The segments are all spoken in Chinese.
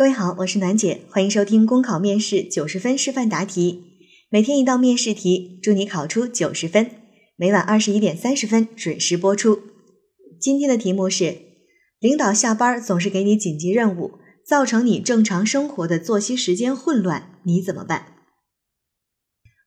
各位好，我是暖姐，欢迎收听公考面试九十分示范答题，每天一道面试题，祝你考出九十分。每晚二十一点三十分准时播出。今天的题目是：领导下班总是给你紧急任务，造成你正常生活的作息时间混乱，你怎么办？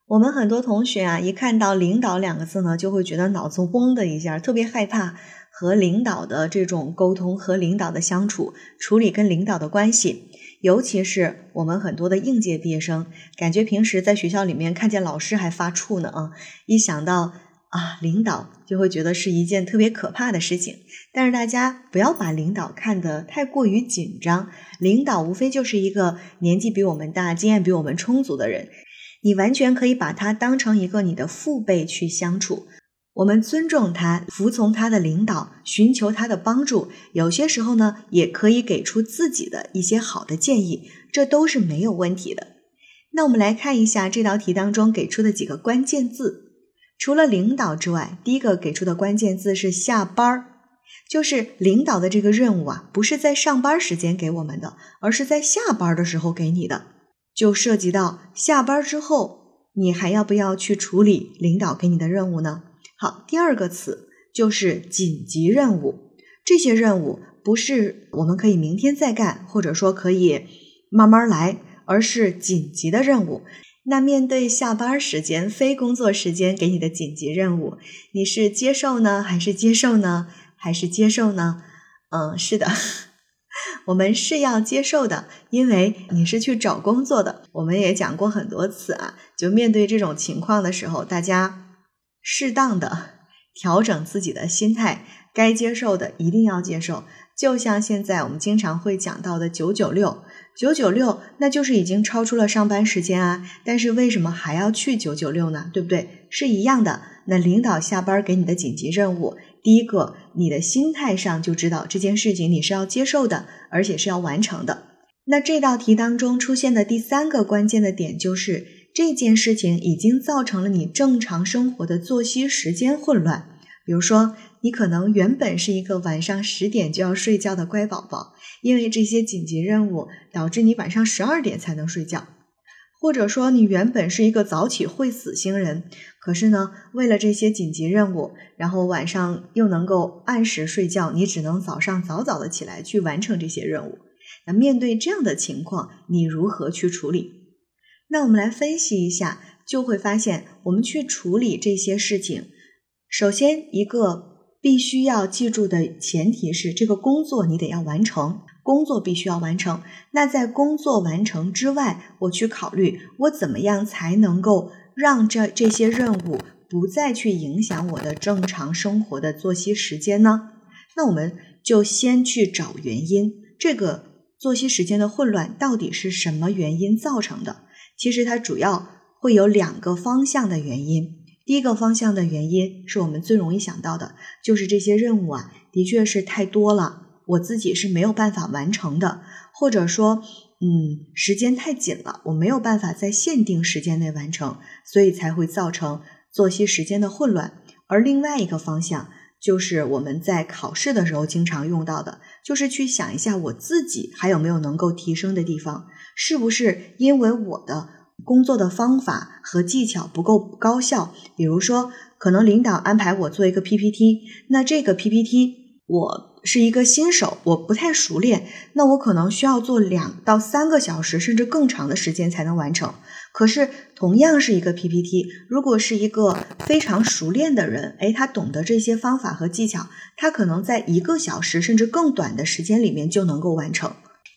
我们很多同学啊，一看到“领导”两个字呢，就会觉得脑子嗡的一下，特别害怕和领导的这种沟通、和领导的相处、处理跟领导的关系。尤其是我们很多的应届毕业生，感觉平时在学校里面看见老师还发怵呢啊！一想到啊领导，就会觉得是一件特别可怕的事情。但是大家不要把领导看得太过于紧张，领导无非就是一个年纪比我们大、经验比我们充足的人。你完全可以把他当成一个你的父辈去相处，我们尊重他，服从他的领导，寻求他的帮助。有些时候呢，也可以给出自己的一些好的建议，这都是没有问题的。那我们来看一下这道题当中给出的几个关键字，除了领导之外，第一个给出的关键字是下班儿，就是领导的这个任务啊，不是在上班时间给我们的，而是在下班的时候给你的。就涉及到下班之后，你还要不要去处理领导给你的任务呢？好，第二个词就是紧急任务。这些任务不是我们可以明天再干，或者说可以慢慢来，而是紧急的任务。那面对下班时间、非工作时间给你的紧急任务，你是接受呢，还是接受呢，还是接受呢？嗯，是的。我们是要接受的，因为你是去找工作的。我们也讲过很多次啊，就面对这种情况的时候，大家适当的调整自己的心态，该接受的一定要接受。就像现在我们经常会讲到的九九六，九九六那就是已经超出了上班时间啊，但是为什么还要去九九六呢？对不对？是一样的。那领导下班给你的紧急任务。第一个，你的心态上就知道这件事情你是要接受的，而且是要完成的。那这道题当中出现的第三个关键的点就是，这件事情已经造成了你正常生活的作息时间混乱。比如说，你可能原本是一个晚上十点就要睡觉的乖宝宝，因为这些紧急任务导致你晚上十二点才能睡觉。或者说，你原本是一个早起会死星人，可是呢，为了这些紧急任务，然后晚上又能够按时睡觉，你只能早上早早的起来去完成这些任务。那面对这样的情况，你如何去处理？那我们来分析一下，就会发现，我们去处理这些事情，首先一个必须要记住的前提是，这个工作你得要完成。工作必须要完成，那在工作完成之外，我去考虑我怎么样才能够让这这些任务不再去影响我的正常生活的作息时间呢？那我们就先去找原因，这个作息时间的混乱到底是什么原因造成的？其实它主要会有两个方向的原因。第一个方向的原因是我们最容易想到的，就是这些任务啊，的确是太多了。我自己是没有办法完成的，或者说，嗯，时间太紧了，我没有办法在限定时间内完成，所以才会造成作息时间的混乱。而另外一个方向，就是我们在考试的时候经常用到的，就是去想一下我自己还有没有能够提升的地方，是不是因为我的工作的方法和技巧不够高效？比如说，可能领导安排我做一个 PPT，那这个 PPT 我。是一个新手，我不太熟练，那我可能需要做两到三个小时，甚至更长的时间才能完成。可是同样是一个 PPT，如果是一个非常熟练的人，诶，他懂得这些方法和技巧，他可能在一个小时甚至更短的时间里面就能够完成。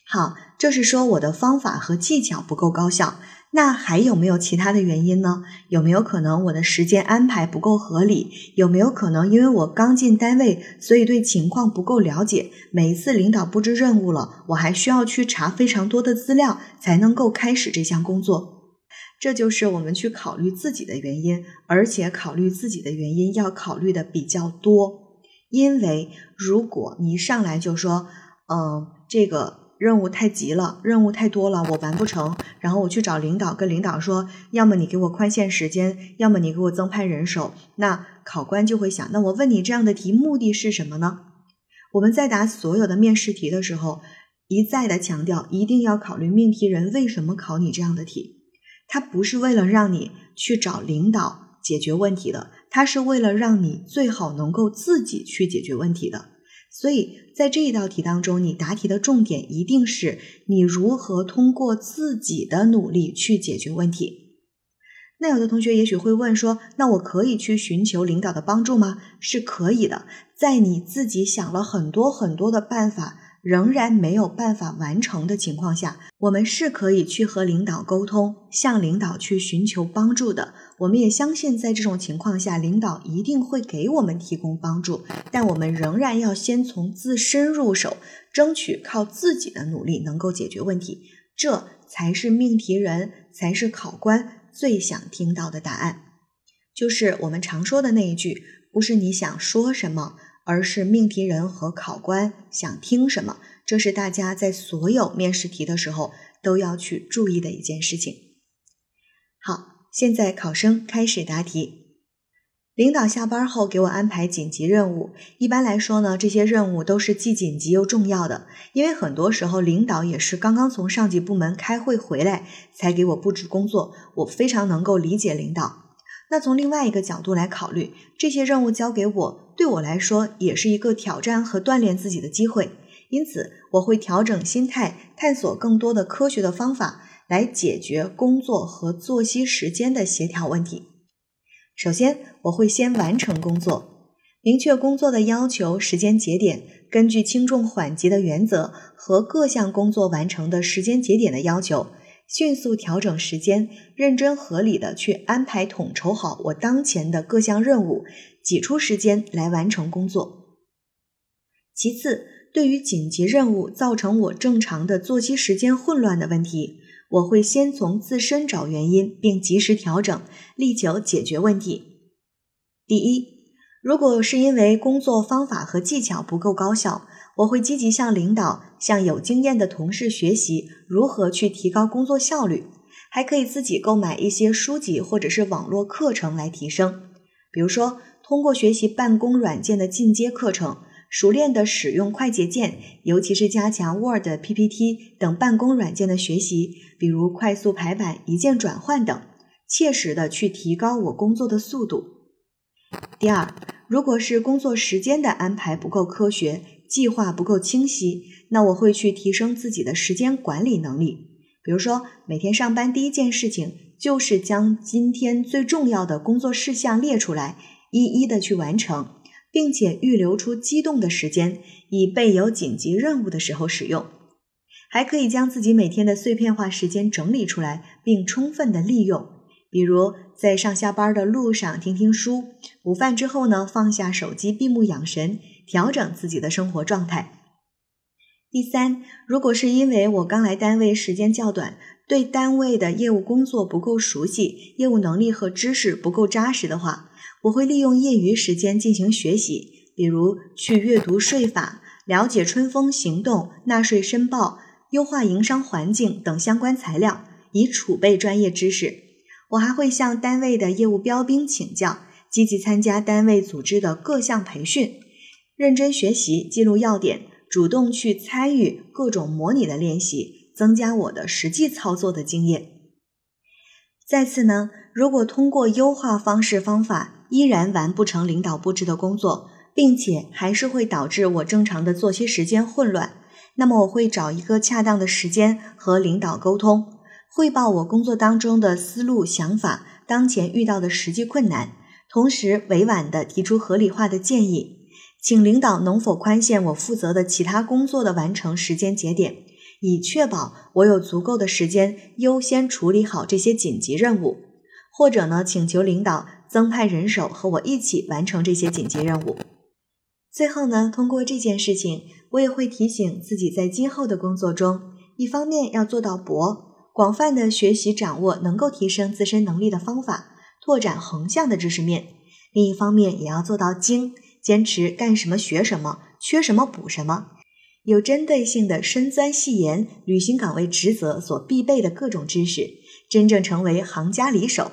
好，这是说我的方法和技巧不够高效。那还有没有其他的原因呢？有没有可能我的时间安排不够合理？有没有可能因为我刚进单位，所以对情况不够了解？每一次领导布置任务了，我还需要去查非常多的资料才能够开始这项工作。这就是我们去考虑自己的原因，而且考虑自己的原因要考虑的比较多。因为如果你一上来就说，嗯，这个。任务太急了，任务太多了，我完不成。然后我去找领导，跟领导说，要么你给我宽限时间，要么你给我增派人手。那考官就会想，那我问你这样的题目的是什么呢？我们在答所有的面试题的时候，一再的强调，一定要考虑命题人为什么考你这样的题。他不是为了让你去找领导解决问题的，他是为了让你最好能够自己去解决问题的。所以在这一道题当中，你答题的重点一定是你如何通过自己的努力去解决问题。那有的同学也许会问说，那我可以去寻求领导的帮助吗？是可以的，在你自己想了很多很多的办法。仍然没有办法完成的情况下，我们是可以去和领导沟通，向领导去寻求帮助的。我们也相信，在这种情况下，领导一定会给我们提供帮助。但我们仍然要先从自身入手，争取靠自己的努力能够解决问题。这才是命题人，才是考官最想听到的答案。就是我们常说的那一句：不是你想说什么。而是命题人和考官想听什么，这是大家在所有面试题的时候都要去注意的一件事情。好，现在考生开始答题。领导下班后给我安排紧急任务，一般来说呢，这些任务都是既紧急又重要的，因为很多时候领导也是刚刚从上级部门开会回来才给我布置工作，我非常能够理解领导。那从另外一个角度来考虑，这些任务交给我，对我来说也是一个挑战和锻炼自己的机会。因此，我会调整心态，探索更多的科学的方法，来解决工作和作息时间的协调问题。首先，我会先完成工作，明确工作的要求、时间节点，根据轻重缓急的原则和各项工作完成的时间节点的要求。迅速调整时间，认真合理的去安排统筹好我当前的各项任务，挤出时间来完成工作。其次，对于紧急任务造成我正常的作息时间混乱的问题，我会先从自身找原因，并及时调整，力求解决问题。第一，如果是因为工作方法和技巧不够高效。我会积极向领导、向有经验的同事学习如何去提高工作效率，还可以自己购买一些书籍或者是网络课程来提升。比如说，通过学习办公软件的进阶课程，熟练的使用快捷键，尤其是加强 Word、PPT 等办公软件的学习，比如快速排版、一键转换等，切实的去提高我工作的速度。第二，如果是工作时间的安排不够科学。计划不够清晰，那我会去提升自己的时间管理能力。比如说，每天上班第一件事情就是将今天最重要的工作事项列出来，一一的去完成，并且预留出机动的时间，以备有紧急任务的时候使用。还可以将自己每天的碎片化时间整理出来，并充分的利用。比如在上下班的路上听听书，午饭之后呢，放下手机，闭目养神。调整自己的生活状态。第三，如果是因为我刚来单位时间较短，对单位的业务工作不够熟悉，业务能力和知识不够扎实的话，我会利用业余时间进行学习，比如去阅读税法、了解春风行动、纳税申报、优化营商环境等相关材料，以储备专业知识。我还会向单位的业务标兵请教，积极参加单位组织的各项培训。认真学习，记录要点，主动去参与各种模拟的练习，增加我的实际操作的经验。再次呢，如果通过优化方式方法依然完不成领导布置的工作，并且还是会导致我正常的作息时间混乱，那么我会找一个恰当的时间和领导沟通，汇报我工作当中的思路想法，当前遇到的实际困难，同时委婉的提出合理化的建议。请领导能否宽限我负责的其他工作的完成时间节点，以确保我有足够的时间优先处理好这些紧急任务，或者呢，请求领导增派人手和我一起完成这些紧急任务。最后呢，通过这件事情，我也会提醒自己，在今后的工作中，一方面要做到博，广泛的学习掌握能够提升自身能力的方法，拓展横向的知识面；另一方面也要做到精。坚持干什么学什么，缺什么补什么，有针对性的深钻细研，履行岗位职责所必备的各种知识，真正成为行家里手。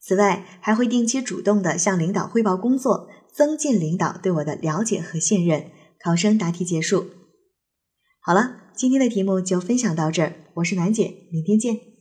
此外，还会定期主动的向领导汇报工作，增进领导对我的了解和信任。考生答题结束。好了，今天的题目就分享到这儿，我是暖姐，明天见。